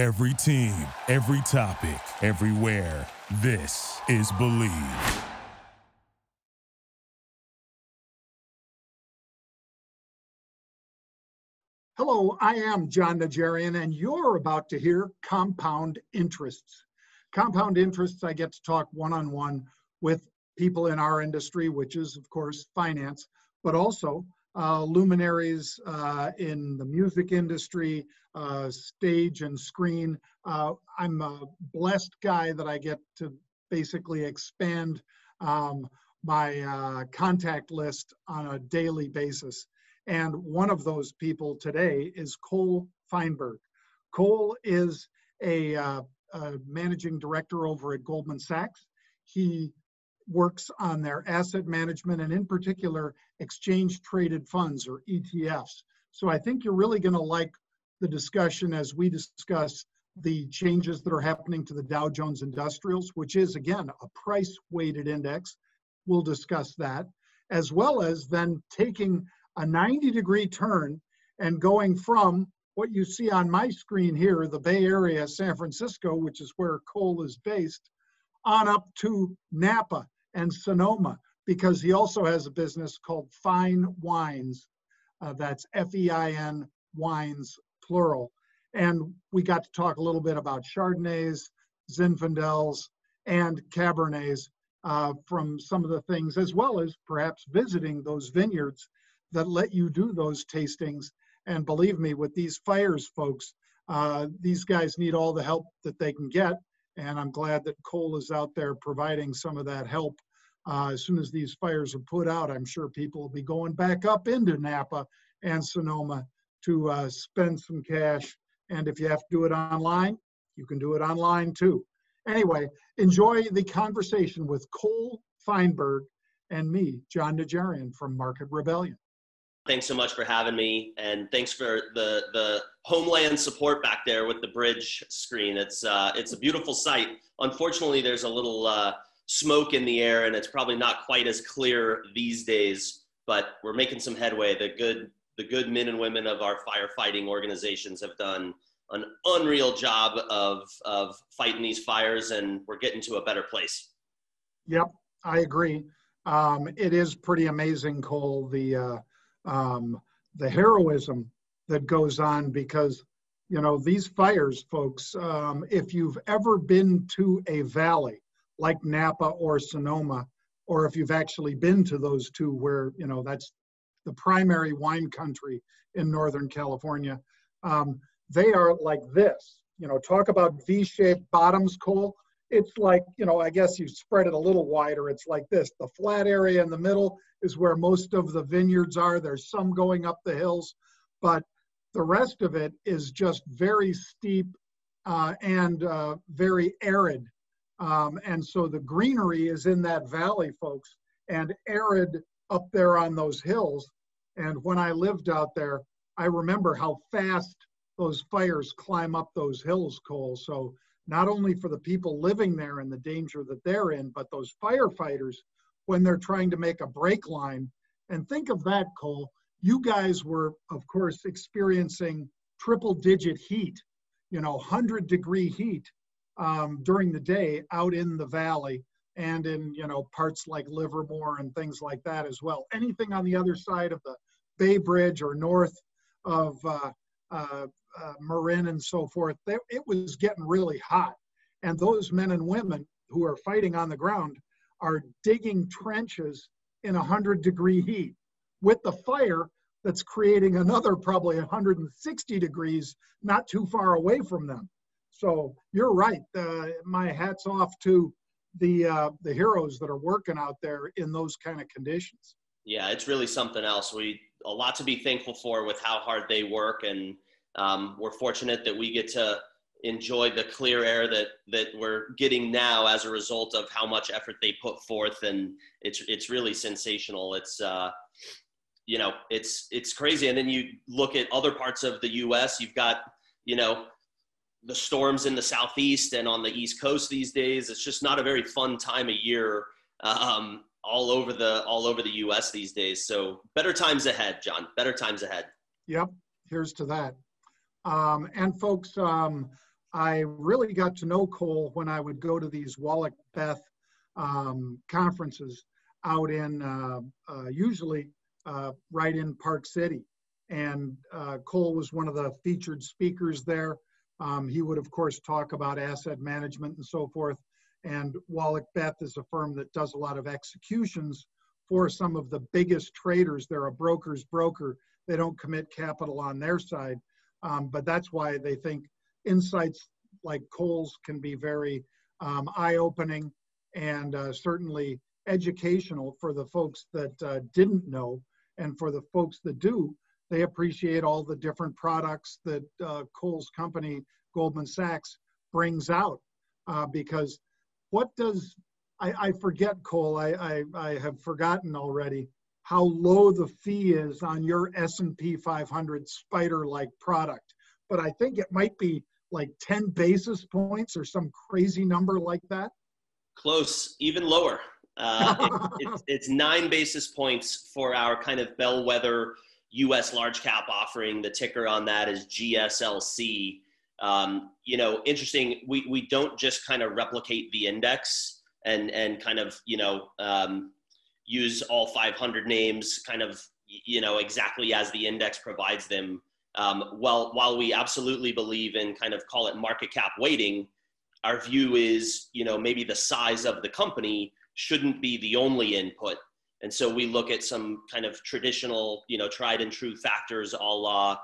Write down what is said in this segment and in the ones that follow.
Every team, every topic, everywhere. This is Believe. Hello, I am Jon Najarian, and you're about to hear Compound Interests. Compound Interests, I get to talk one on one with people in our industry, which is, of course, finance, but also uh, luminaries uh, in the music industry, uh, stage and screen. Uh, I'm a blessed guy that I get to basically expand um, my uh, contact list on a daily basis. And one of those people today is Cole Feinberg. Cole is a, uh, a managing director over at Goldman Sachs. He works on their asset management and in particular exchange traded funds or ETFs. So I think you're really going to like the discussion as we discuss the changes that are happening to the Dow Jones Industrials, which is again a price weighted index. We'll discuss that, as well as then taking a 90 degree turn and going from what you see on my screen here, the Bay Area, San Francisco, which is where Cole is based, on up to Napa and Sonoma, because he also has a business called Fein Wines. Uh, that's F E I N wines, plural. And we got to talk a little bit about Chardonnays, Zinfandels, and Cabernets uh, from some of the things, as well as perhaps visiting those vineyards that let you do those tastings. And believe me, with these fires, folks, uh, these guys need all the help that they can get. And I'm glad that Cole is out there providing some of that help. Uh, as soon as these fires are put out, I'm sure people will be going back up into Napa and Sonoma to uh, spend some cash. And if you have to do it online, you can do it online too. Anyway, enjoy the conversation with Cole Feinberg and me, Jon Najarian from Market Rebellion thanks so much for having me and thanks for the the homeland support back there with the bridge screen it's uh, it's a beautiful sight unfortunately there's a little uh, smoke in the air and it's probably not quite as clear these days but we're making some headway the good the good men and women of our firefighting organizations have done an unreal job of of fighting these fires and we're getting to a better place. Yep i agree. Um, it is pretty amazing cole the uh, um, the heroism that goes on because you know these fires folks um, if you've ever been to a valley like napa or sonoma or if you've actually been to those two where you know that's the primary wine country in northern california um, they are like this you know talk about v-shaped bottoms cole it's like you know i guess you spread it a little wider it's like this the flat area in the middle is where most of the vineyards are. There's some going up the hills, but the rest of it is just very steep uh, and uh, very arid. Um, and so the greenery is in that valley, folks, and arid up there on those hills. And when I lived out there, I remember how fast those fires climb up those hills, Cole. So not only for the people living there and the danger that they're in, but those firefighters when they're trying to make a break line. And think of that, Cole. You guys were, of course, experiencing triple digit heat, you know, 100 degree heat um, during the day out in the valley and in, you know, parts like Livermore and things like that as well. Anything on the other side of the Bay Bridge or north of uh, uh, uh, Marin and so forth, they, it was getting really hot. And those men and women who are fighting on the ground are digging trenches in 100 degree heat with the fire that's creating another probably 160 degrees not too far away from them. So you're right. Uh, my hat's off to the uh, the heroes that are working out there in those kind of conditions. Yeah, it's really something else. We a lot to be thankful for with how hard they work, and um, we're fortunate that we get to enjoy the clear air that that we're getting now as a result of how much effort they put forth and it's it's really sensational it's uh you know it's it's crazy and then you look at other parts of the US you've got you know the storms in the southeast and on the east coast these days it's just not a very fun time of year um all over the all over the US these days. So better times ahead jon. Better times ahead. Yep. Here's to that. Um and folks um I really got to know cole when I would go to these Wallach Beth um, conferences out in uh, uh, usually uh, right in Park City. And uh, Cole was one of the featured speakers there. Um, he would, of course, talk about asset management and so forth. And Wallach Beth is a firm that does a lot of executions for some of the biggest traders. They're a broker's broker. They don't commit capital on their side. Um, but that's why they think insights like Cole's can be very um, eye opening and uh, certainly educational for the folks that uh, didn't know. And for the folks that do, they appreciate all the different products that uh, Cole's company, Goldman Sachs, brings out. Uh, because what does I, I forget, Cole. I, I, I have forgotten already how low the fee is on your S&P 500 spider-like product. But I think it might be like 10 basis points or some crazy number like that. Close, even lower. Uh, it, it's, it's nine basis points for our kind of bellwether U.S. large cap offering. The ticker on that is GSLC. Um, you know, interesting. We we don't just kind of replicate the index and and kind of you know um, use all 500 names kind of you know exactly as the index provides them. Um, while while we absolutely believe in kind of call it market cap weighting, our view is you know maybe the size of the company shouldn't be the only input. And so we look at some kind of traditional, you know, tried and true factors a la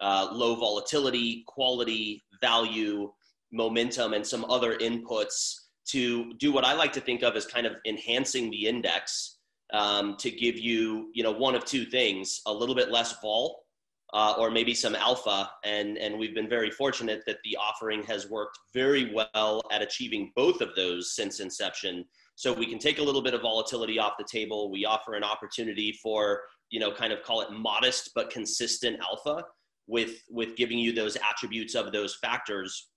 uh, low volatility, quality, value, momentum, and some other inputs to do what I like to think of as kind of enhancing the index um, to give you, you know, one of two things: a little bit less vol, uh, or maybe some alpha. And and we've been very fortunate that the offering has worked very well at achieving both of those since inception. So we can take a little bit of volatility off the table. We offer an opportunity for, you know, kind of call it modest but consistent alpha with with giving you those attributes of those factors.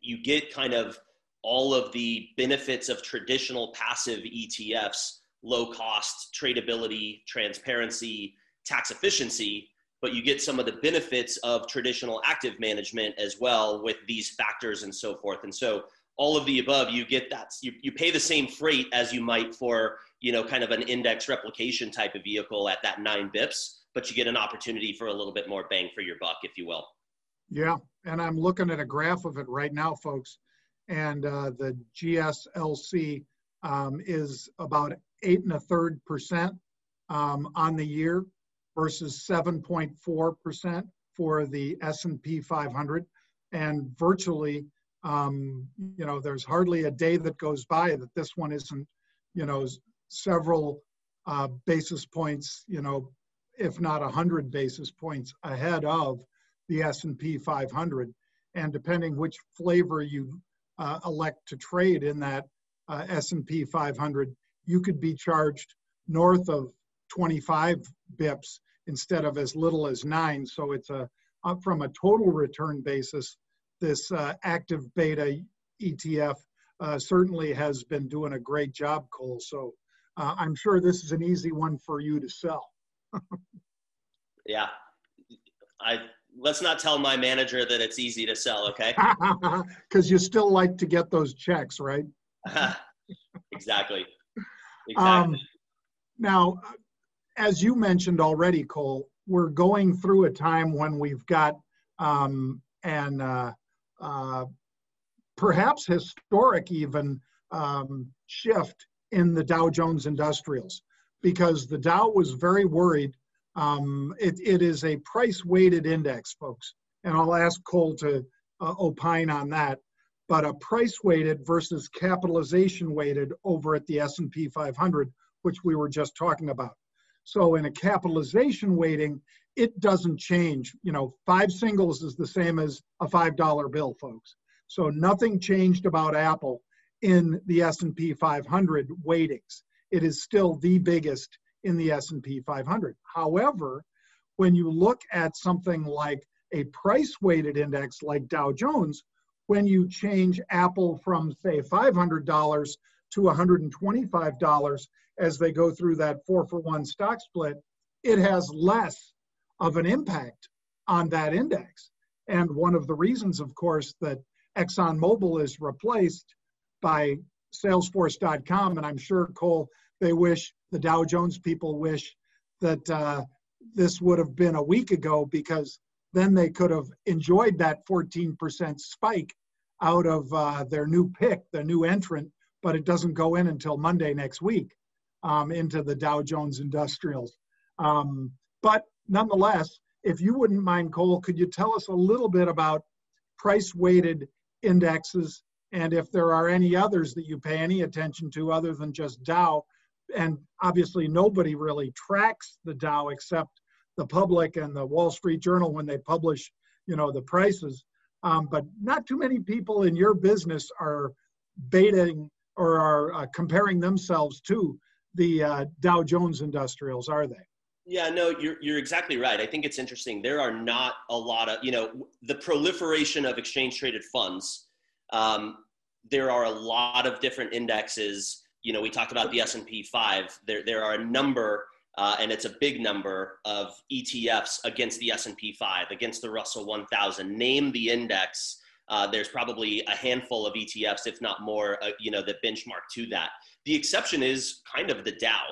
You get kind of all of the benefits of traditional passive ETFs, low cost, tradability, transparency, tax efficiency, but you get some of the benefits of traditional active management as well with these factors and so forth. And so all of the above, you get that you, you pay the same freight as you might for you know kind of an index replication type of vehicle at that nine bips, but you get an opportunity for a little bit more bang for your buck, if you will. Yeah, and I'm looking at a graph of it right now, folks, and uh, the GSLC um, is about eight and a third percent um, on the year versus 7.4 percent for the S&P 500, and virtually um, you know, there's hardly a day that goes by that this one isn't, you know, several uh, basis points, you know, if not 100 basis points ahead of the S&P 500. And depending which flavor you uh, elect to trade in that uh, S&P 500, you could be charged north of 25 bips instead of as little as nine. So it's a from a total return basis, this uh, active beta ETF uh, certainly has been doing a great job, Cole. So uh, I'm sure this is an easy one for you to sell. yeah, I let's not tell my manager that it's easy to sell, okay? Because you still like to get those checks, right? exactly. Exactly. Um, now, as you mentioned already, Cole, we're going through a time when we've got um, an uh, uh, perhaps historic even um, shift in the Dow Jones Industrials because the Dow was very worried. Um, it, it is a price weighted index, folks, and I'll ask Cole to uh, opine on that. But a price weighted versus capitalization weighted over at the S&P 500, which we were just talking about. So in a capitalization weighting, it doesn't change. You know, five singles is the same as a $5 bill, folks. So nothing changed about Apple in the S&P 500 weightings. It is still the biggest in the S&P 500. However, when you look at something like a price weighted index like Dow Jones, when you change Apple from say $500 to $125 as they go through that four for one stock split, it has less of an impact on that index. And one of the reasons, of course, that ExxonMobil is replaced by Salesforce.com, and I'm sure Cole, they wish the Dow Jones people wish that uh, this would have been a week ago because then they could have enjoyed that 14% spike out of uh, their new pick, the new entrant, but it doesn't go in until Monday next week um, into the Dow Jones Industrials. Um, but nonetheless, if you wouldn't mind, Cole, could you tell us a little bit about price weighted indexes and if there are any others that you pay any attention to other than just Dow? And obviously, nobody really tracks the Dow except the public and the Wall Street Journal when they publish, you know, the prices. Um, but not too many people in your business are baiting or are uh, comparing themselves to the uh, Dow Jones Industrials, are they? Yeah, no, you're you're exactly right. I think it's interesting. There are not a lot of you know the proliferation of exchange traded funds. Um, there are a lot of different indexes. You know, we talked about the S and P five. There there are a number, uh, and it's a big number of ETFs against the S and P five, against the Russell one thousand. Name the index. Uh, there's probably a handful of ETFs, if not more, uh, you know, that benchmark to that. The exception is kind of the Dow.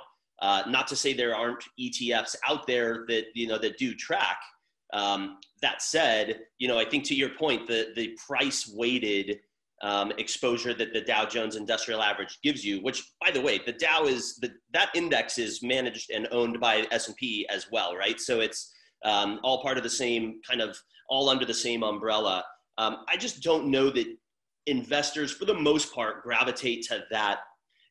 Uh, not to say there aren't ETFs out there that you know that do track. Um, that said, you know I think to your point, the the price weighted um, exposure that the Dow Jones Industrial Average gives you, which by the way, the Dow is the that index is managed and owned by S and P as well, right? So it's um, all part of the same kind of all under the same umbrella. Um, I just don't know that investors, for the most part, gravitate to that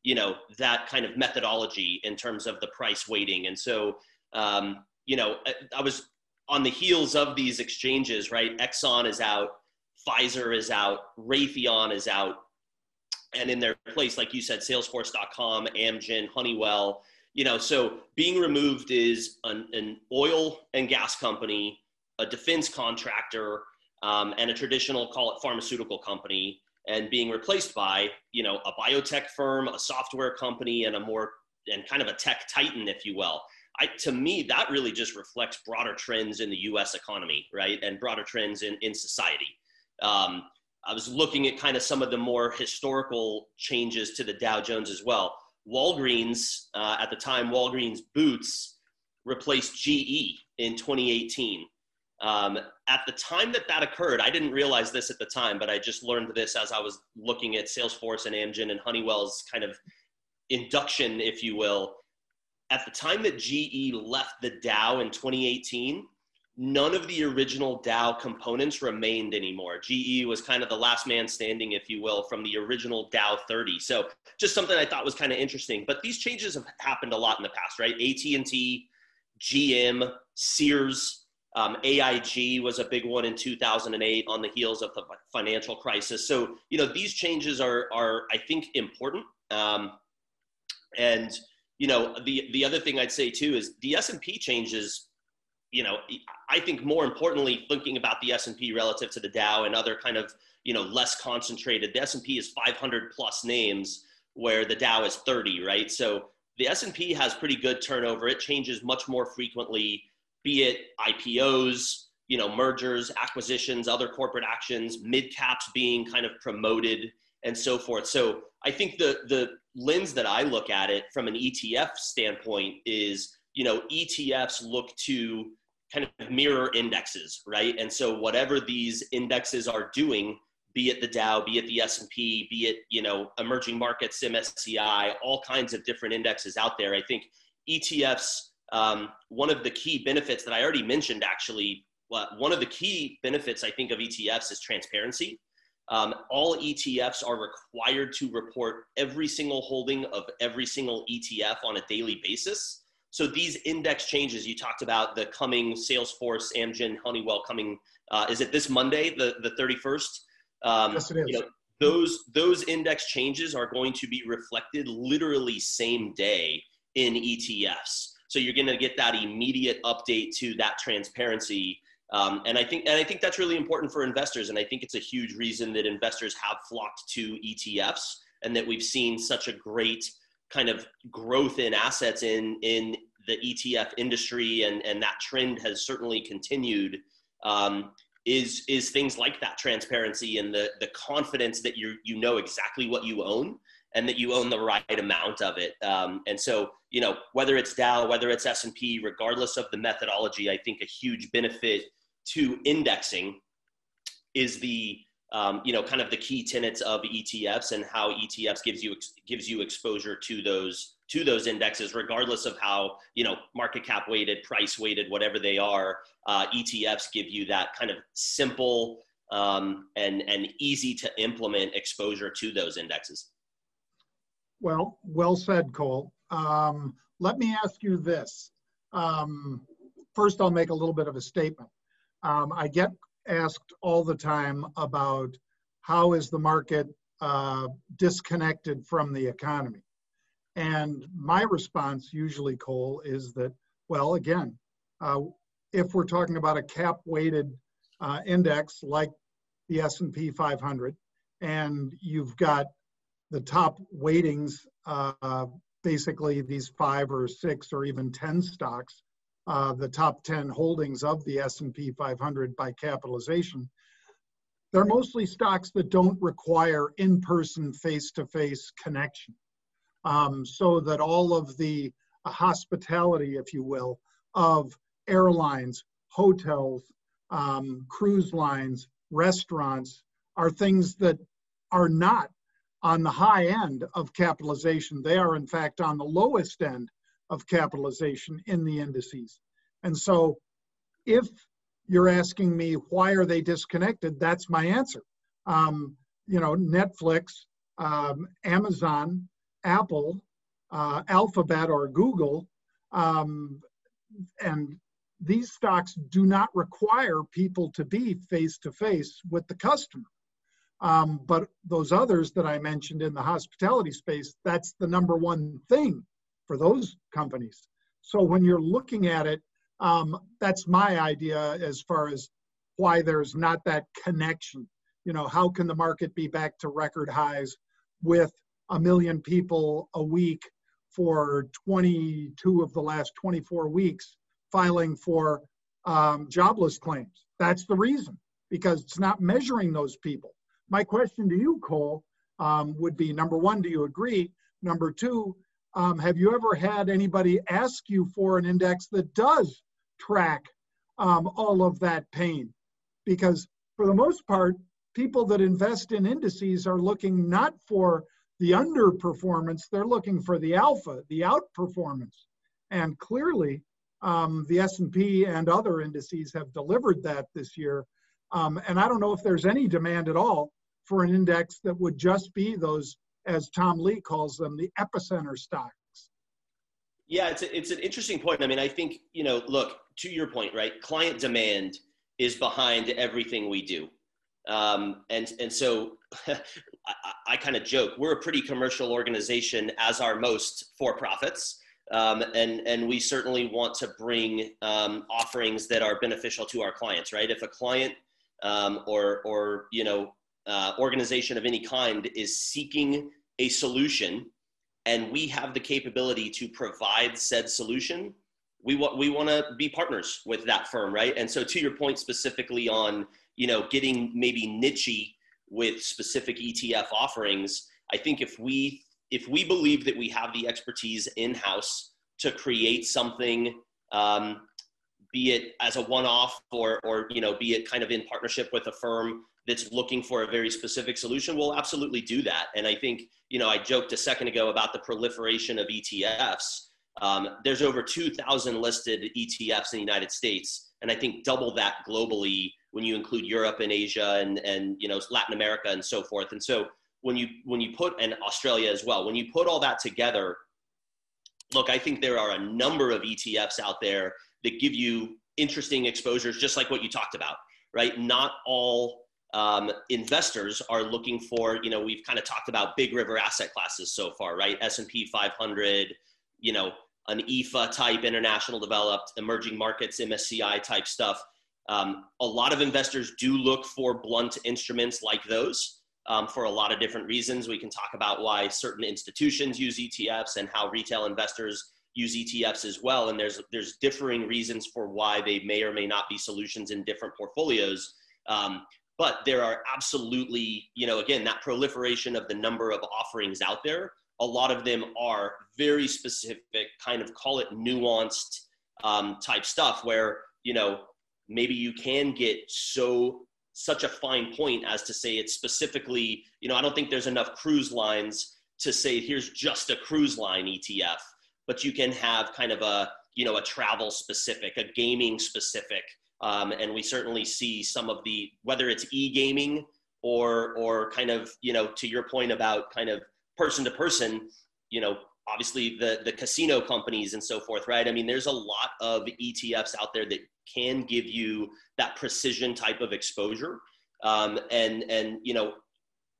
you know that kind of methodology in terms of the price weighting. And so um, you know I, I, was on the heels of these exchanges right? Exxon is out pfizer is out raytheon is out. And in their place like you said salesforce.com amgen honeywell you know so being removed is an, an oil and gas company a defense contractor um, and a traditional call it pharmaceutical company and being replaced by you know a biotech firm a software company and a more and kind of a tech titan if you will. I, to me that really just reflects broader trends in the us economy right? And broader trends in, in society. Um, i was looking at kind of some of the more historical changes to the dow jones as well. Walgreens uh, at the time walgreens boots replaced ge in 2018 um, at the time that that occurred, I didn't realize this at the time, but I just learned this as I was looking at Salesforce and Amgen and Honeywell's kind of induction, if you will. At the time that GE left the Dow in 2018, none of the original Dow components remained anymore. GE was kind of the last man standing, if you will, from the original Dow 30. So just something I thought was kind of interesting. But these changes have happened a lot in the past, right? AT&T, GM, Sears, um, AIG was a big one in 2008 on the heels of the financial crisis. So, you know, these changes are, are I think, important. Um, and, you know, the, the other thing I'd say too is the S&P changes, you know, I think more importantly, thinking about the S&P relative to the Dow and other kind of, you know, less concentrated, the S&P is 500 plus names where the Dow is 30, right? So the S&P has pretty good turnover. It changes much more frequently be it IPOs, you know, mergers, acquisitions, other corporate actions, mid caps being kind of promoted and so forth. So I think the the lens that I look at it from an ETF standpoint is, you know, ETFs look to kind of mirror indexes, right? And so whatever these indexes are doing, be it the Dow, be it the S&P, be it, you know, emerging markets, MSCI, all kinds of different indexes out there. I think ETFs um, one of the key benefits that I already mentioned, actually, well, one of the key benefits I think of ETFs is transparency. Um, all ETFs are required to report every single holding of every single ETF on a daily basis. So these index changes you talked about, the coming Salesforce, Amgen, Honeywell coming, uh, is it this Monday, the, the 31st? Um, yes, it is. You know, those, those index changes are going to be reflected literally same day in ETFs. So you're going to get that immediate update to that transparency. Um, and I think and I think that's really important for investors. And I think it's a huge reason that investors have flocked to ETFs and that we've seen such a great kind of growth in assets in in the ETF industry and, and that trend has certainly continued. Um, is is things like that transparency and the the confidence that you you know exactly what you own and that you own the right amount of it. Um, and so, you know, whether it's Dow, whether it's S and P, regardless of the methodology, I think a huge benefit to indexing is the um, you know kind of the key tenets of ETFs and how ETFs gives you gives you exposure to those to those indexes, regardless of how you know market cap weighted, price weighted, whatever they are. Uh, ETFs give you that kind of simple um, and and easy to implement exposure to those indexes. Well, well said, Cole. Um, let me ask you this. Um, first, I'll make a little bit of a statement. Um, I get asked all the time about how is the market uh, disconnected from the economy. And my response usually, Cole, is that, well, again, uh, if we're talking about a cap-weighted uh, index like the S&P 500, and you've got the top weightings, uh, basically these five or six or even 10 stocks, uh, the top 10 holdings of the S&P 500 by capitalization, they're mostly stocks that don't require in-person face-to-face connection. Um, so that all of the uh, hospitality, if you will, of airlines, hotels, um, cruise lines, restaurants are things that are not on the high end of capitalization. They are, in fact, on the lowest end of capitalization in the indices. And so if you're asking me why are they disconnected, that's my answer. Um, you know, Netflix, um, Amazon, Apple, uh, Alphabet or Google, um, and these stocks do not require people to be face to face with the customer. Um, but those others that I mentioned in the hospitality space, that's the number one thing for those companies. So when you're looking at it, um, that's my idea as far as why there's not that connection. You know, how can the market be back to record highs with a million people a week for 22 of the last 24 weeks filing for um, jobless claims? That's the reason, because it's not measuring those people. My question to you, Cole, um, would be number one, do you agree? Number two, um, have you ever had anybody ask you for an index that does track um, all of that pain? Because for the most part, people that invest in indices are looking not for the underperformance, they're looking for the alpha, the outperformance. And clearly, um, the S&P and other indices have delivered that this year. Um, and I don't know if there's any demand at all for an index that would just be those, as Tom Lee calls them, the epicenter stocks. Yeah, it's, a, it's an interesting point. I mean, I think, you know, look, to your point, right? Client demand is behind everything we do. Um, and, and so I, I kind of joke, we're a pretty commercial organization as are most for-profits. Um, and, and we certainly want to bring um, offerings that are beneficial to our clients, right? If a client um, or, or, you know, uh, organization of any kind is seeking a solution and we have the capability to provide said solution, we want we want to be partners with that firm, right? And so to your point specifically on you know getting maybe nichey with specific ETF offerings, I think if we if we believe that we have the expertise in house to create something, um, be it as a one off or or you know be it kind of in partnership with a firm that's looking for a very specific solution, we'll absolutely do that. And I think, you know, I joked a second ago about the proliferation of ETFs. Um, there's over 2,000 listed ETFs in the United States, and I think double that globally when you include Europe and Asia and, and you know Latin America and so forth. And so when you when you put and Australia as well, when you put all that together, look, I think there are a number of ETFs out there that give you interesting exposures, just like what you talked about, right? Not all um, investors are looking for, you know, we've kind of talked about big river asset classes so far, right? S&P 500, you know, an EFA type, international developed, emerging markets, MSCI type stuff. Um, a lot of investors do look for blunt instruments like those um, for a lot of different reasons. We can talk about why certain institutions use ETFs and how retail investors use ETFs as well. And there's there's differing reasons for why they may or may not be solutions in different portfolios. Um, but there are absolutely, you know, again, that proliferation of the number of offerings out there. A lot of them are very specific, kind of call it nuanced um, type stuff where, you know, maybe you can get so such a fine point as to say it's specifically, you know, I don't think there's enough cruise lines to say here's just a cruise line ETF, but you can have kind of a, you know, a travel specific, a gaming specific, um, and we certainly see some of the whether it's e-gaming or or kind of you know to your point about kind of person to person, you know, obviously the the casino companies and so forth, right? I mean, there's a lot of ETFs out there that can give you that precision type of exposure, um, and and you know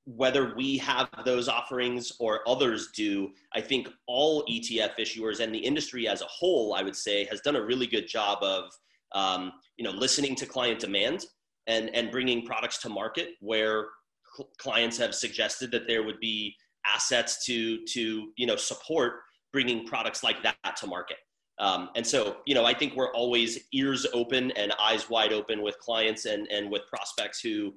whether we have those offerings or others do, I think all ETF issuers and the industry as a whole, I would say, has done a really good job of um, you know listening to client demand and and bringing products to market where cl- clients have suggested that there would be assets to to you know support bringing products like that to market. Um, and so, you know, I think we're always ears open and eyes wide open with clients and, and with prospects who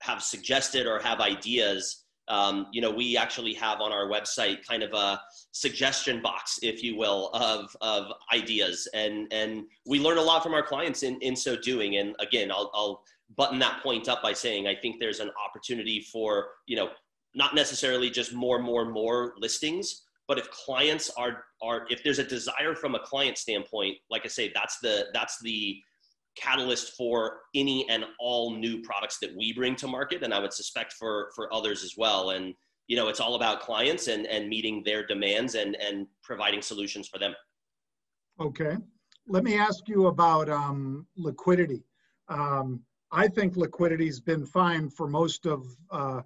have suggested or have ideas. Um, you know, we actually have on our website kind of a suggestion box, if you will, of, of ideas. And, and we learn a lot from our clients in, in so doing. And again, I'll, I'll button that point up by saying I think there's an opportunity for, you know, not necessarily just more, more, more listings, but if clients are are if there's a desire from a client standpoint, like I say, that's the that's the catalyst for any and all new products that we bring to market and i would suspect for for others as well. And you know it's all about clients and and meeting their demands and and providing solutions for them. Okay. Let me ask you about um, liquidity. Um, i think liquidity's been fine for most of uh,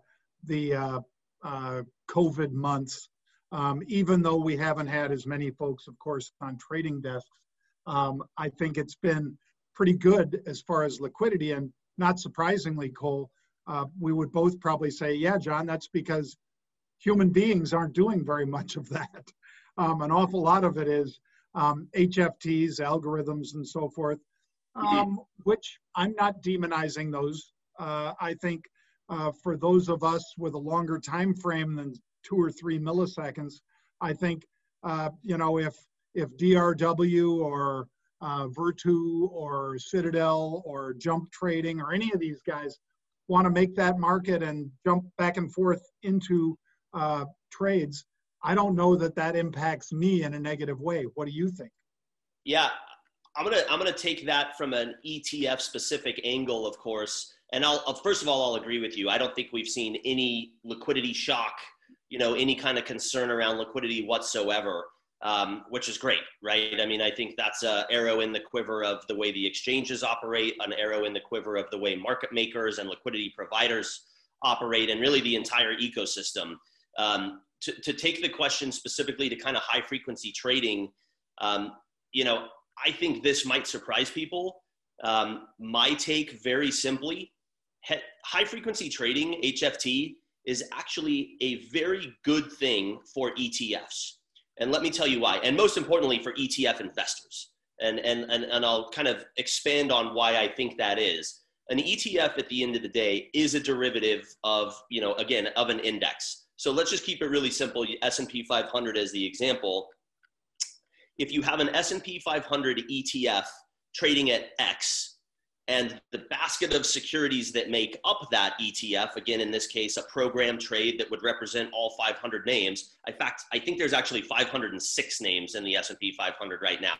the uh, uh, covid months. Um, even though we haven't had as many folks of course on trading desks um, i think it's been pretty good as far as liquidity. And not surprisingly, Cole, uh, we would both probably say, yeah, Jon, that's because human beings aren't doing very much of that. Um, an awful lot of it is um, HFTs, algorithms, and so forth, um, which I'm not demonizing those. Uh, I think uh, for those of us with a longer time frame than two or three milliseconds, I think uh, you know if if DRW or uh, Virtu or Citadel or Jump Trading or any of these guys want to make that market and jump back and forth into uh, trades, I don't know that that impacts me in a negative way. What do you think? Yeah, I'm gonna I'm gonna take that from an ETF specific angle, of course. And I'll first of all, I'll agree with you. I don't think we've seen any liquidity shock, you know, any kind of concern around liquidity whatsoever um, which is great, right? I mean, I think that's an arrow in the quiver of the way the exchanges operate, an arrow in the quiver of the way market makers and liquidity providers operate, and really the entire ecosystem. Um, to, to, take the question specifically to kind of high frequency trading, um, you know, I think this might surprise people. Um, my take, very simply, high frequency trading, HFT, is actually a very good thing for ETFs and let me tell you why. And most importantly, for ETF investors. And, and, and, and I'll kind of expand on why I think that is. An ETF at the end of the day is a derivative of, you know, again, of an index. So let's just keep it really simple. S&P 500 as the example. If you have an S&P 500 ETF trading at X, and the basket of securities that make up that ETF, again, in this case, a program trade that would represent all 500 names. In fact, I think there's actually 506 names in the S&P 500 right now.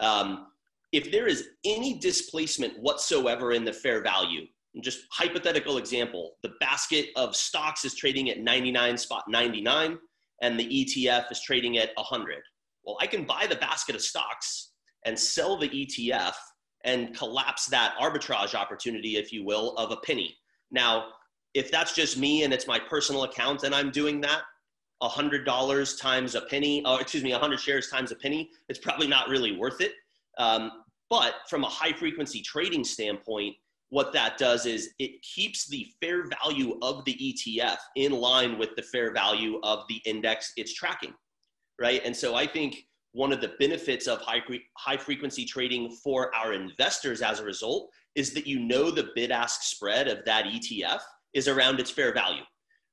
Um, if there is any displacement whatsoever in the fair value, just hypothetical example, the basket of stocks is trading at 99 spot 99 and the ETF is trading at 100. Well, I can buy the basket of stocks and sell the ETF and collapse that arbitrage opportunity, if you will, of a penny. Now, if that's just me and it's my personal account and I'm doing that, $100 times a penny, or excuse me, 100 shares times a penny, it's probably not really worth it. Um, but from a high frequency trading standpoint, what that does is it keeps the fair value of the ETF in line with the fair value of the index it's tracking, right? And so I think one of the benefits of high, high frequency trading for our investors as a result is that you know the bid ask spread of that ETF is around its fair value,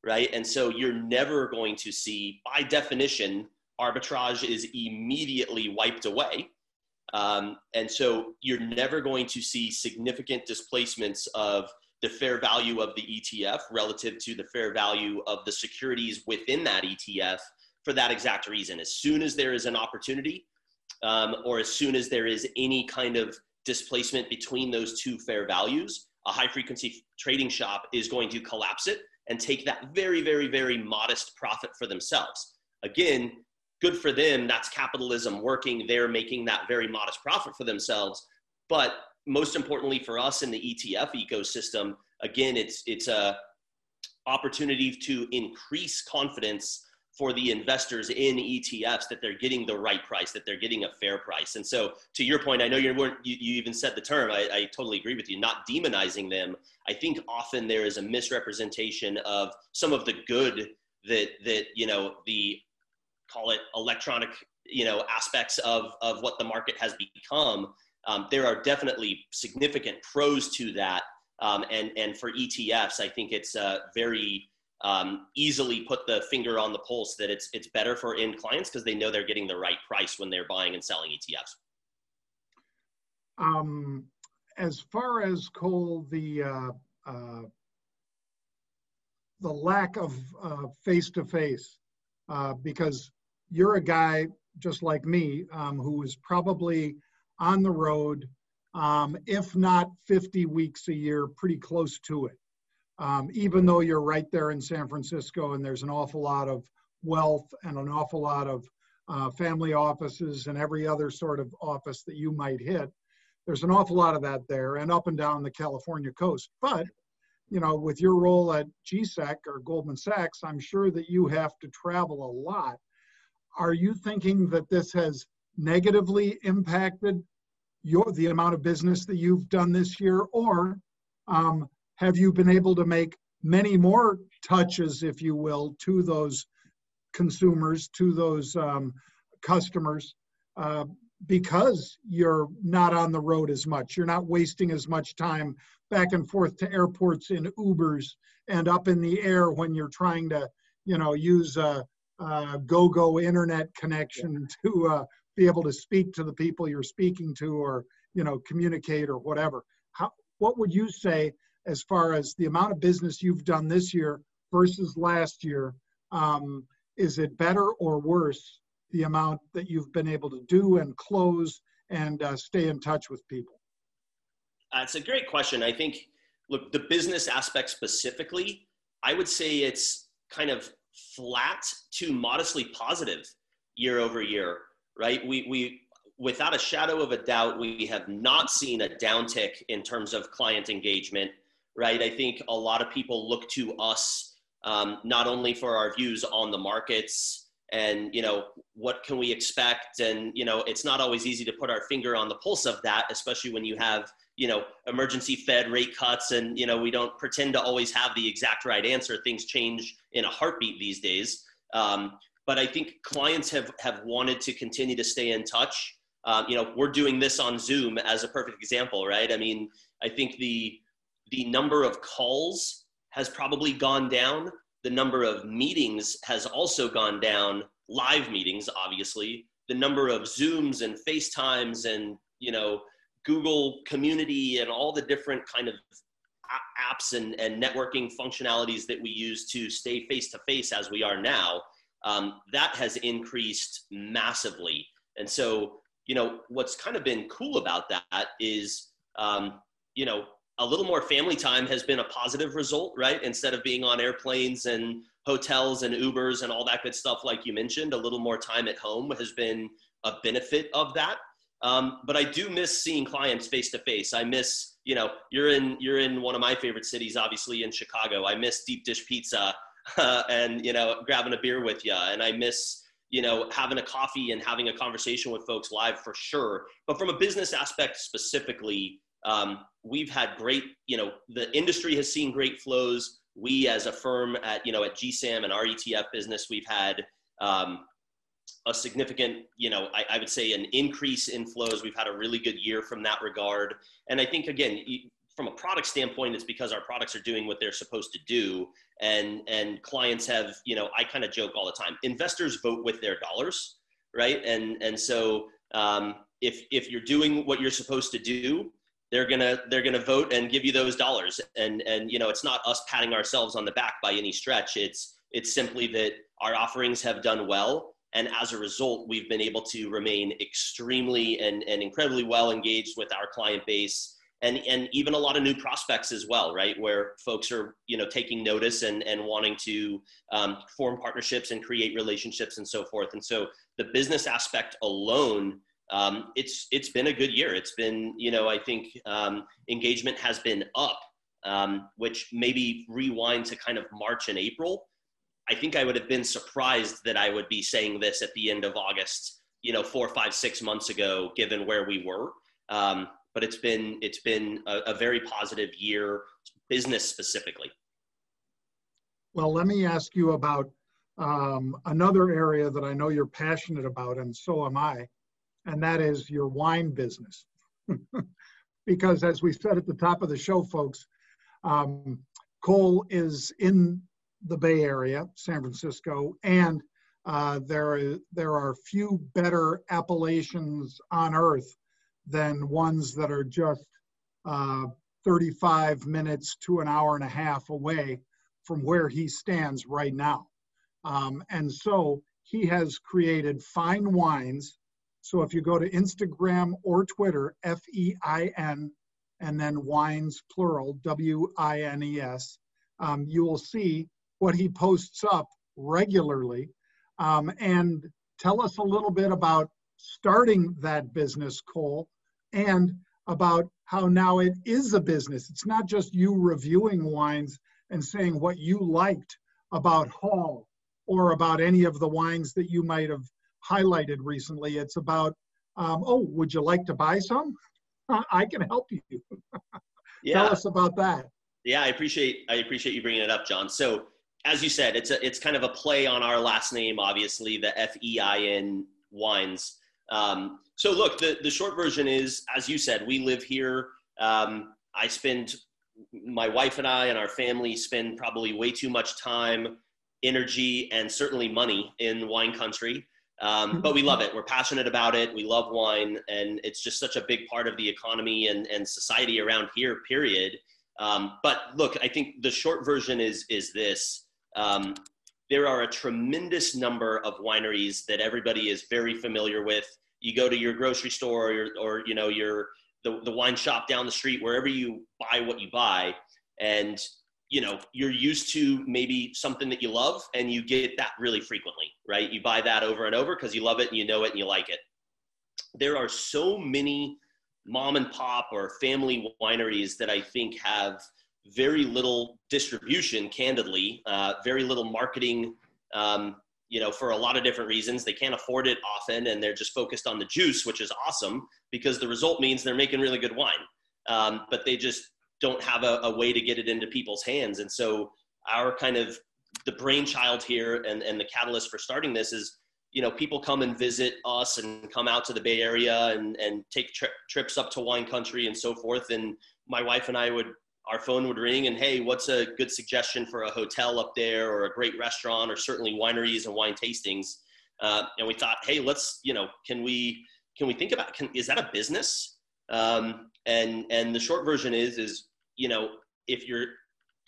right? And so you're never going to see, by definition, arbitrage is immediately wiped away. Um, and so you're never going to see significant displacements of the fair value of the ETF relative to the fair value of the securities within that ETF for that exact reason. As soon as there is an opportunity, um, or as soon as there is any kind of displacement between those two fair values, a high frequency trading shop is going to collapse it and take that very, very, very modest profit for themselves. Again, good for them. That's capitalism working. They're making that very modest profit for themselves. But most importantly for us in the ETF ecosystem, again, it's it's a opportunity to increase confidence for the investors in ETFs that they're getting the right price, that they're getting a fair price. And so, to your point, I know you weren't you, you even said the term. I, I totally agree with you. Not demonizing them. I think often there is a misrepresentation of some of the good that that you know the call it electronic you know aspects of of what the market has become um, there are definitely significant pros to that um, and and for etfs i think it's uh, very um, easily put the finger on the pulse that it's it's better for end clients because they know they're getting the right price when they're buying and selling etfs um, as far as cole the uh, uh, the lack of face to face because you're a guy just like me um, who is probably on the road, um, if not 50 weeks a year, pretty close to it. Um, even though you're right there in San Francisco and there's an awful lot of wealth and an awful lot of uh, family offices and every other sort of office that you might hit, there's an awful lot of that there and up and down the California coast. But you know, with your role at GSEC or Goldman Sachs, I'm sure that you have to travel a lot are you thinking that this has negatively impacted your the amount of business that you've done this year, or um, have you been able to make many more touches, if you will, to those consumers, to those um, customers, uh, because you're not on the road as much. You're not wasting as much time back and forth to airports in Ubers and up in the air when you're trying to, you know, use a, uh, Gogo internet connection to uh, be able to speak to the people you're speaking to or you know communicate or whatever how what would you say as far as the amount of business you've done this year versus last year um, is it better or worse the amount that you've been able to do and close and uh, stay in touch with people? Uh, it's a great question. I think look the business aspect specifically i would say it's kind of flat to modestly positive year over year, right? We, we, without a shadow of a doubt, we have not seen a downtick in terms of client engagement, right? I think a lot of people look to us um, not only for our views on the markets and you know what can we expect? And you know it's not always easy to put our finger on the pulse of that especially when you have you know emergency fed rate cuts and you know we don't pretend to always have the exact right answer. Things change in a heartbeat these days. Um, but i think clients have have wanted to continue to stay in touch. Um, you know we're doing this on zoom as a perfect example right? I mean i think the the number of calls has probably gone down. The number of meetings has also gone down. Live meetings obviously. The number of zooms and facetimes and you know Google community and all the different kind of apps and, and networking functionalities that we use to stay face to face as we are now, um, that has increased massively. And so, you know, what's kind of been cool about that is, um, you know, a little more family time has been a positive result, right? Instead of being on airplanes and hotels and Ubers and all that good stuff, like you mentioned, a little more time at home has been a benefit of that. Um, but I do miss seeing clients face to face. I miss, you know, you're in you're in one of my favorite cities, obviously in Chicago. I miss deep dish pizza uh, and you know grabbing a beer with you, and I miss you know having a coffee and having a conversation with folks live for sure. But from a business aspect specifically, um, we've had great, you know, the industry has seen great flows. We as a firm at you know at GSAM and our ETF business, we've had um, a significant, you know, I, I, would say an increase in flows. We've had a really good year from that regard. And I think, again, from a product standpoint, it's because our products are doing what they're supposed to do. And, and clients have, you know, I kind of joke all the time investors vote with their dollars, right? And, and so um, if, if you're doing what you're supposed to do, they're gonna they're gonna vote and give you those dollars and and you know it's not us patting ourselves on the back by any stretch it's it's simply that our offerings have done well and as a result, we've been able to remain extremely and, and incredibly well engaged with our client base and, and even a lot of new prospects as well, right? Where folks are, you know, taking notice and, and wanting to um, form partnerships and create relationships and so forth. And so the business aspect alone, um, it's, it's been a good year. It's been, you know, I think um, engagement has been up, um, which maybe rewind to kind of March and April I think I would have been surprised that I would be saying this at the end of August, you know, four, five, six months ago, given where we were. Um, but it's been it's been a, a very positive year, business specifically. Well, let me ask you about um, another area that I know you're passionate about, and so am I, and that is your wine business. because as we said at the top of the show, folks, um, Cole is in the Bay Area, San Francisco, and uh, there are few better appellations on earth than ones that are just uh, 35 minutes to an hour and a half away from where he stands right now. Um, and so he has created Fein Wines. So if you go to Instagram or Twitter, F E I N, and then wines plural, W I N E S, um, you will see what he posts up regularly. Um, and tell us a little bit about starting that business, Cole, and about how now it is a business. It's not just you reviewing wines and saying what you liked about Hall or about any of the wines that you might have highlighted recently. It's about, um, oh, would you like to buy some? I can help you. yeah. Tell us about that. Yeah, I appreciate I appreciate you bringing it up, Jon. So as you said, it's a, it's kind of a play on our last name, obviously, the F E I N wines. Um, so look, the, the short version is, as you said, we live here. Um, I spend, my wife and I and our family spend probably way too much time, energy, and certainly money in wine country. Um, but we love it. We're passionate about it. We love wine, and it's just such a big part of the economy and, and society around here. Period. Um, but look, I think the short version is is this: um, there are a tremendous number of wineries that everybody is very familiar with. You go to your grocery store or, or you know your the, the wine shop down the street, wherever you buy what you buy, and you know you're used to maybe something that you love and you get that really frequently right you buy that over and over because you love it and you know it and you like it there are so many mom and pop or family wineries that i think have very little distribution, candidly, uh, very little marketing. Um, you know, for a lot of different reasons, they can't afford it often, and they're just focused on the juice, which is awesome because the result means they're making really good wine. Um, but they just don't have a, a, way to get it into people's hands. And so, our kind of the brainchild here and, and the catalyst for starting this is you know people come and visit us and come out to the bay area and, and take tri- trips up to wine country and so forth. And my wife and i would our phone would ring and hey what's a good suggestion for a hotel up there or a great restaurant or certainly wineries and wine tastings? Uh, and we thought hey let's you know can we can we think about can, is that a business? Um, and and the short version is is you know if you're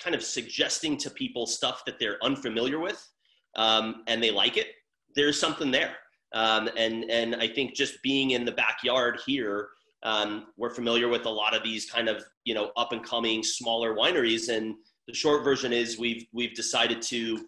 kind of suggesting to people stuff that they're unfamiliar with um, and they like it there's something there um, and and i think just being in the backyard here um, we're familiar with a lot of these kind of you know up and coming smaller wineries, and the short version is we've we've decided to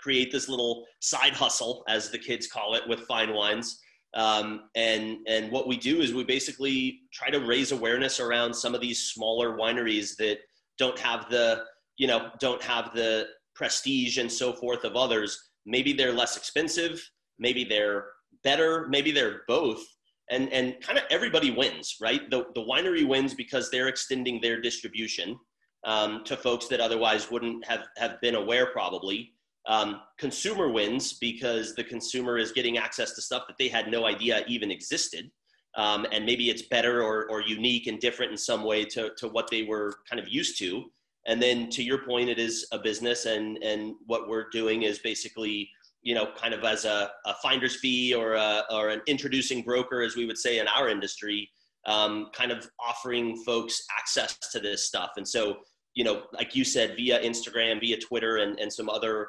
create this little side hustle, as the kids call it, with Fein Wines. Um, and and what we do is we basically try to raise awareness around some of these smaller wineries that don't have the you know don't have the prestige and so forth of others. Maybe they're less expensive, maybe they're better, maybe they're both, and and kind of everybody wins, right? The the winery wins because they're extending their distribution um, to folks that otherwise wouldn't have have been aware probably. Um, consumer wins because the consumer is getting access to stuff that they had no idea even existed. Um, and maybe it's better or, or unique and different in some way to, to what they were kind of used to. And then to your point, it is a business, and, and what we're doing is basically, you know, kind of as a, a finder's fee or, a, or an introducing broker, as we would say in our industry, um, kind of offering folks access to this stuff. And so, you know, like you said, via Instagram, via Twitter, and, and some other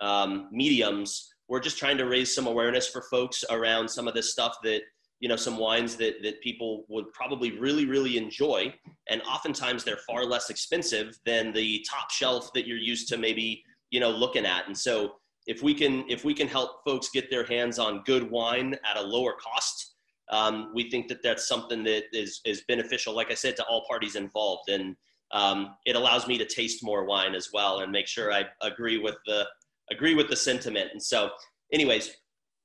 um, mediums. We're just trying to raise some awareness for folks around some of this stuff that you know some wines that that people would probably really really enjoy. And oftentimes they're far less expensive than the top shelf that you're used to maybe you know looking at. And so if we can if we can help folks get their hands on good wine at a lower cost um, we think that that's something that is is beneficial like i said to all parties involved. And um, it allows me to taste more wine as well and make sure i agree with the agree with the sentiment. And so, anyways,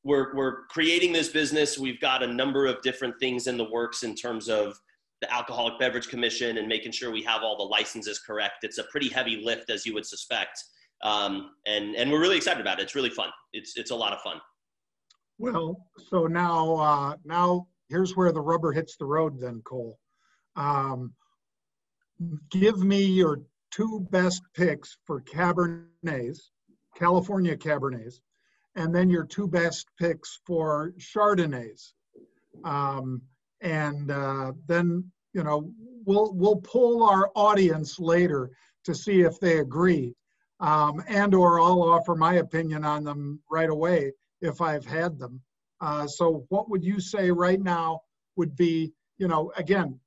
we're we're creating this business. We've got a number of different things in the works in terms of the Alcoholic Beverage Commission and making sure we have all the licenses correct. It's a pretty heavy lift, as you would suspect, um, and and we're really excited about it. It's really fun. It's it's a lot of fun. Well, so now uh, now here's where the rubber hits the road. Then Cole, um, give me your two best picks for Cabernets California Cabernets, and then your two best picks for Chardonnays. Um, and uh, then, you know, we'll, we'll pull our audience later to see if they agree. Um, and or I'll offer my opinion on them right away if I've had them. Uh, so what would you say right now would be, you know, again,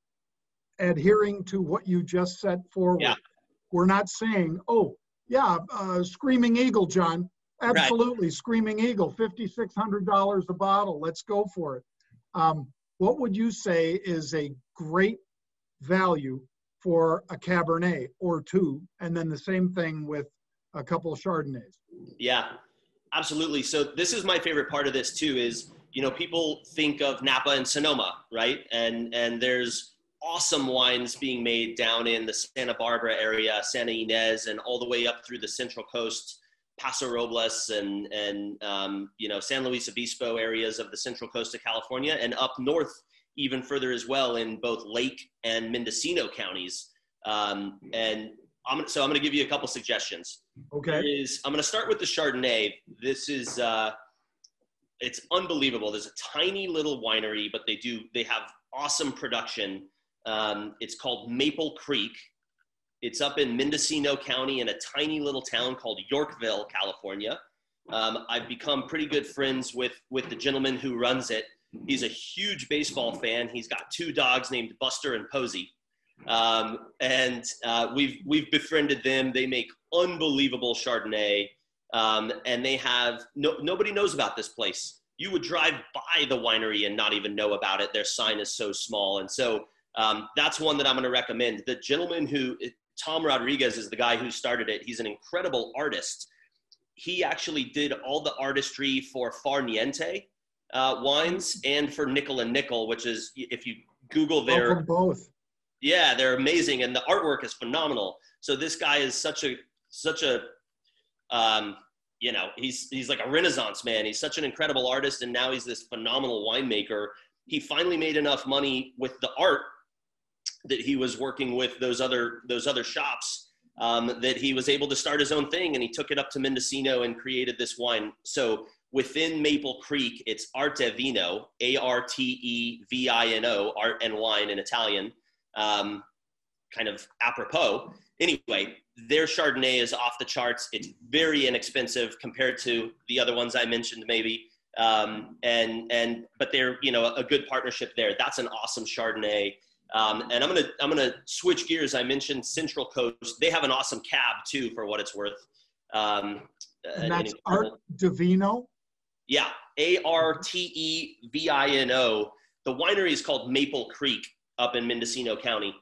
adhering to what you just set forward. Yeah. We're not saying, oh, yeah, uh, Screaming Eagle, Jon. Absolutely, right. Screaming Eagle, fifty-six hundred dollars a bottle. Let's go for it. Um, what would you say is a great value for a Cabernet or two, and then the same thing with a couple of Chardonnays? Yeah, absolutely. So this is my favorite part of this too. Is you know people think of Napa and Sonoma, right? And and there's awesome wines being made down in the Santa Barbara area, Santa Ynez, and all the way up through the Central Coast, Paso Robles, and and um, you know San Luis Obispo areas of the Central Coast of California, and up north even further as well in both Lake and Mendocino counties. Um, and I'm, so I'm going to give you a couple suggestions. Okay. Is, I'm going to start with the Chardonnay. This is uh, it's unbelievable. There's a tiny little winery, but they do they have awesome production um, it's called Maple Creek. It's up in Mendocino County in a tiny little town called Yorkville, California. Um, I've become pretty good friends with, with the gentleman who runs it. He's a huge baseball fan. He's got two dogs named Buster and Posey. Um, and uh, we've, we've befriended them. They make unbelievable Chardonnay. Um, and they have, no, nobody knows about this place. You would drive by the winery and not even know about it. Their sign is so small. And so um, that's one that I'm going to recommend. The gentleman who, Tom Rodriguez, is the guy who started it. He's an incredible artist. He actually did all the artistry for Far Niente uh, wines and for Nickel and Nickel, which is, if you Google their. both. Yeah, they're amazing, and the artwork is phenomenal. So this guy is such a such a um, you know he's he's like a renaissance man he's such an incredible artist and now he's this phenomenal winemaker he finally made enough money with the art that he was working with those other those other shops um, that he was able to start his own thing and he took it up to Mendocino and created this wine. So within Maple Creek, it's Arte Vino, A R T E V I N O, art and wine in Italian, um, kind of apropos. Anyway, their Chardonnay is off the charts. It's very inexpensive compared to the other ones I mentioned, maybe. Um, and and but they're you know a good partnership there. That's an awesome Chardonnay. Um, and I'm gonna I'm gonna switch gears. I mentioned Central Coast. They have an awesome cab too, for what it's worth. Um, and that's Arte Vino. Yeah, A R T E V I N O. The winery is called Maple Creek up in Mendocino County.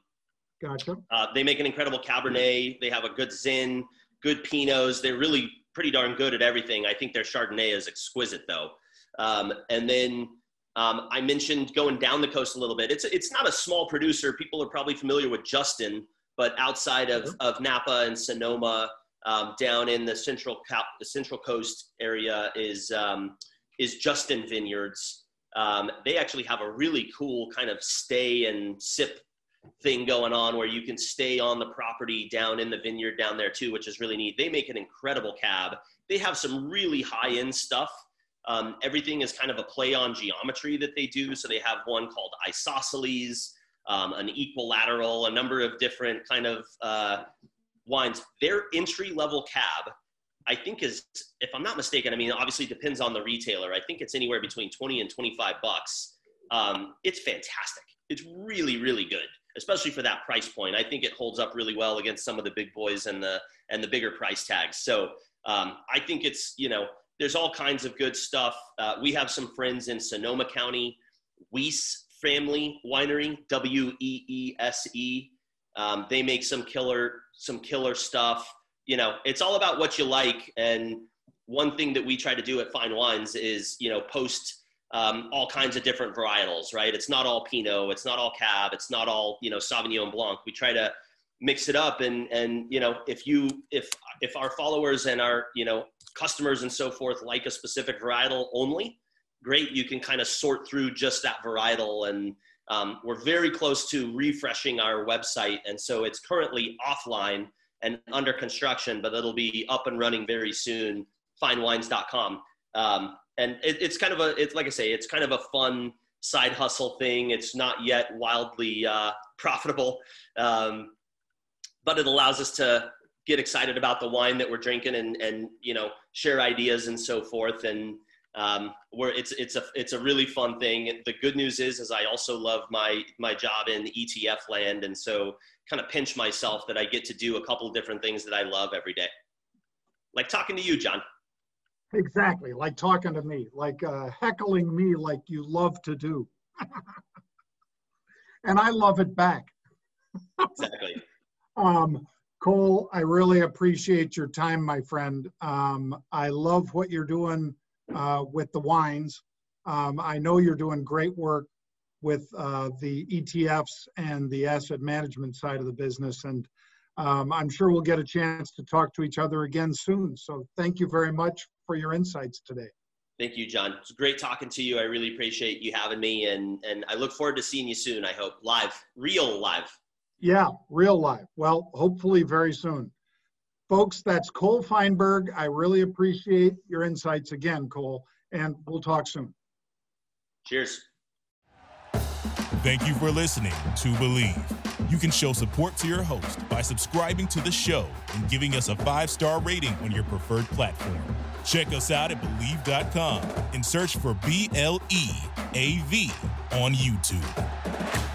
Gotcha. Uh, they make an incredible Cabernet. They have a good Zin, good Pinots. They're really pretty darn good at everything. I think their Chardonnay is exquisite though. Um, and then um, I mentioned going down the coast a little bit. It's it's not a small producer. People are probably familiar with Justin, but outside of, of Napa and Sonoma, um, down in the central the central coast area is um, is Justin Vineyards. Um, they actually have a really cool kind of stay and sip thing going on where you can stay on the property down in the vineyard down there too, which is really neat. They make an incredible cab. They have some really high end stuff. Um, everything is kind of a play on geometry that they do. So they have one called isosceles, um, an equilateral, a number of different kind of uh, wines. Their entry level cab, I think is, if I'm not mistaken, I mean, obviously depends on the retailer. I think it's anywhere between 20 and 25 bucks. Um, it's fantastic. It's really, really good, especially for that price point. I think it holds up really well against some of the big boys and the and the bigger price tags. So um, I think it's you know there's all kinds of good stuff. Uh, we have some friends in Sonoma County, Weese Family Winery, W E E S E. Um, they make some killer some killer stuff. You know, it's all about what you like. And one thing that we try to do at Fein Wines is you know post. Um, all kinds of different varietals, right? It's not all Pinot, it's not all Cab, it's not all you know Sauvignon Blanc. We try to mix it up, and and you know if you if if our followers and our you know customers and so forth like a specific varietal only, great. You can kind of sort through just that varietal. And um, we're very close to refreshing our website. And so it's currently offline and under construction, but it'll be up and running very soon, feinwines.com. Um, and it, it's kind of a, it's like I say, it's kind of a fun side hustle thing. It's not yet wildly uh, profitable, um, but it allows us to get excited about the wine that we're drinking and and you know share ideas and so forth and um, where it's it's a it's a really fun thing. The good news is, is I also love my my job in ETF land, and so kind of pinch myself that I get to do a couple of different things that I love every day, like talking to you, Jon. Exactly, like talking to me, like uh, heckling me, like you love to do, and I love it back. exactly. Um, Cole, I really appreciate your time, my friend. Um, I love what you're doing uh, with the wines. Um, I know you're doing great work with uh, the ETFs and the asset management side of the business, and um, I'm sure we'll get a chance to talk to each other again soon. So thank you very much for your insights today. Thank you, Jon. It's great talking to you. I really appreciate you having me, and and I look forward to seeing you soon. I hope live, real live. Yeah, real life. Well, hopefully very soon. Folks, that's Cole Feinberg. I really appreciate your insights again, Cole, and we'll talk soon. Cheers. Thank you for listening to Bleav. You can show support to your host by subscribing to the show and giving us a five star rating on your preferred platform. Check us out at Bleav.com and search for B L E A V on YouTube.